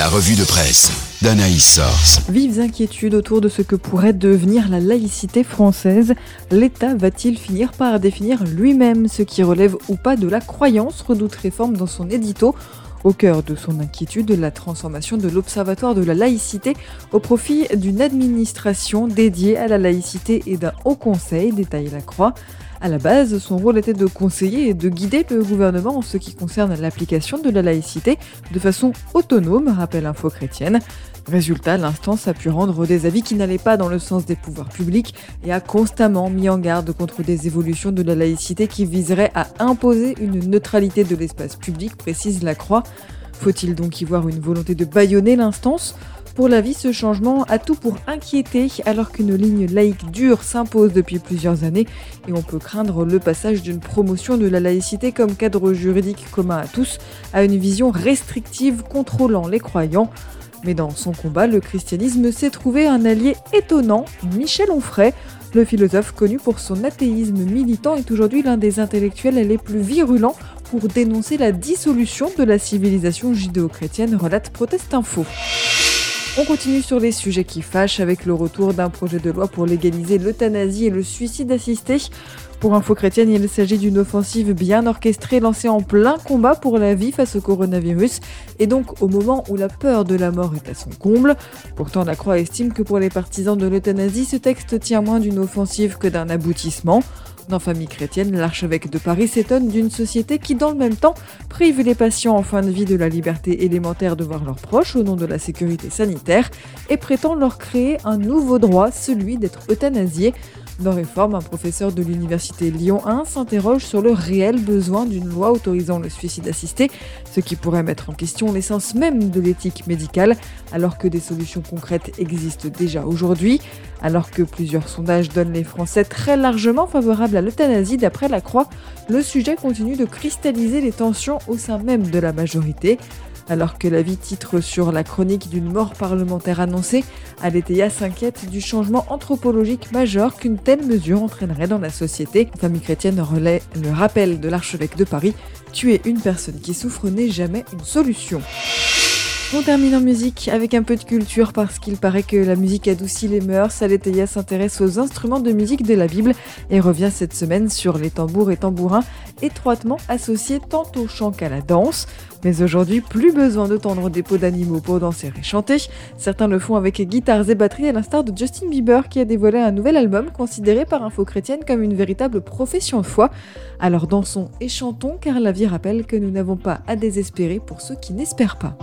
La revue de presse d'Anaïs. Vives inquiétudes autour de ce que pourrait devenir la laïcité française. L'État va-t-il finir par définir lui-même ce qui relève ou pas de la croyance Redoute réforme dans son édito. Au cœur de son inquiétude, la transformation de l'Observatoire de la laïcité au profit d'une administration dédiée à la laïcité et d'un haut conseil, détaille la Croix. À la base, son rôle était de conseiller et de guider le gouvernement en ce qui concerne l'application de la laïcité de façon autonome, rappelle Info Chrétienne. Résultat, l'instance a pu rendre des avis qui n'allaient pas dans le sens des pouvoirs publics et a constamment mis en garde contre des évolutions de la laïcité qui viseraient à imposer une neutralité de l'espace public, précise la Croix. Faut-il donc y voir une volonté de bâillonner l'instance? Pour la vie, ce changement a tout pour inquiéter alors qu'une ligne laïque dure s'impose depuis plusieurs années et on peut craindre le passage d'une promotion de la laïcité comme cadre juridique commun à tous à une vision restrictive contrôlant les croyants. Mais dans son combat, le christianisme s'est trouvé un allié étonnant, Michel Onfray. Le philosophe connu pour son athéisme militant est aujourd'hui l'un des intellectuels les plus virulents pour dénoncer la dissolution de la civilisation judéo-chrétienne, relate Protest Info. On continue sur les sujets qui fâchent avec le retour d'un projet de loi pour légaliser l'euthanasie et le suicide assisté. Pour Info Chrétienne, il s'agit d'une offensive bien orchestrée lancée en plein combat pour la vie face au coronavirus et donc au moment où la peur de la mort est à son comble. Pourtant, la Croix estime que pour les partisans de l'euthanasie, ce texte tient moins d'une offensive que d'un aboutissement. Dans Famille chrétienne, l'archevêque de Paris s'étonne d'une société qui, dans le même temps, prive les patients en fin de vie de la liberté élémentaire de voir leurs proches au nom de la sécurité sanitaire et prétend leur créer un nouveau droit, celui d'être euthanasié. Dans Réforme, un professeur de l'université Lyon 1 s'interroge sur le réel besoin d'une loi autorisant le suicide assisté, ce qui pourrait mettre en question l'essence même de l'éthique médicale, alors que des solutions concrètes existent déjà aujourd'hui. Alors que plusieurs sondages donnent les Français très largement favorables à l'euthanasie d'après la Croix, le sujet continue de cristalliser les tensions au sein même de la majorité. Alors que la vie titre sur la chronique d'une mort parlementaire annoncée, Aletheia s'inquiète du changement anthropologique majeur qu'une telle mesure entraînerait dans la société. Famille chrétienne relaie le rappel de l'archevêque de Paris tuer une personne qui souffre n'est jamais une solution. On termine en musique avec un peu de culture parce qu'il paraît que la musique adoucit les mœurs. Aletheia s'intéresse aux instruments de musique de la Bible et revient cette semaine sur les tambours et tambourins étroitement associés tant au chant qu'à la danse. Mais aujourd'hui, plus besoin de tendre des peaux d'animaux pour danser et chanter. Certains le font avec guitares et batteries à l'instar de Justin Bieber qui a dévoilé un nouvel album considéré par Info Chrétienne comme une véritable profession de foi. Alors dansons et chantons car la vie rappelle que nous n'avons pas à désespérer pour ceux qui n'espèrent pas.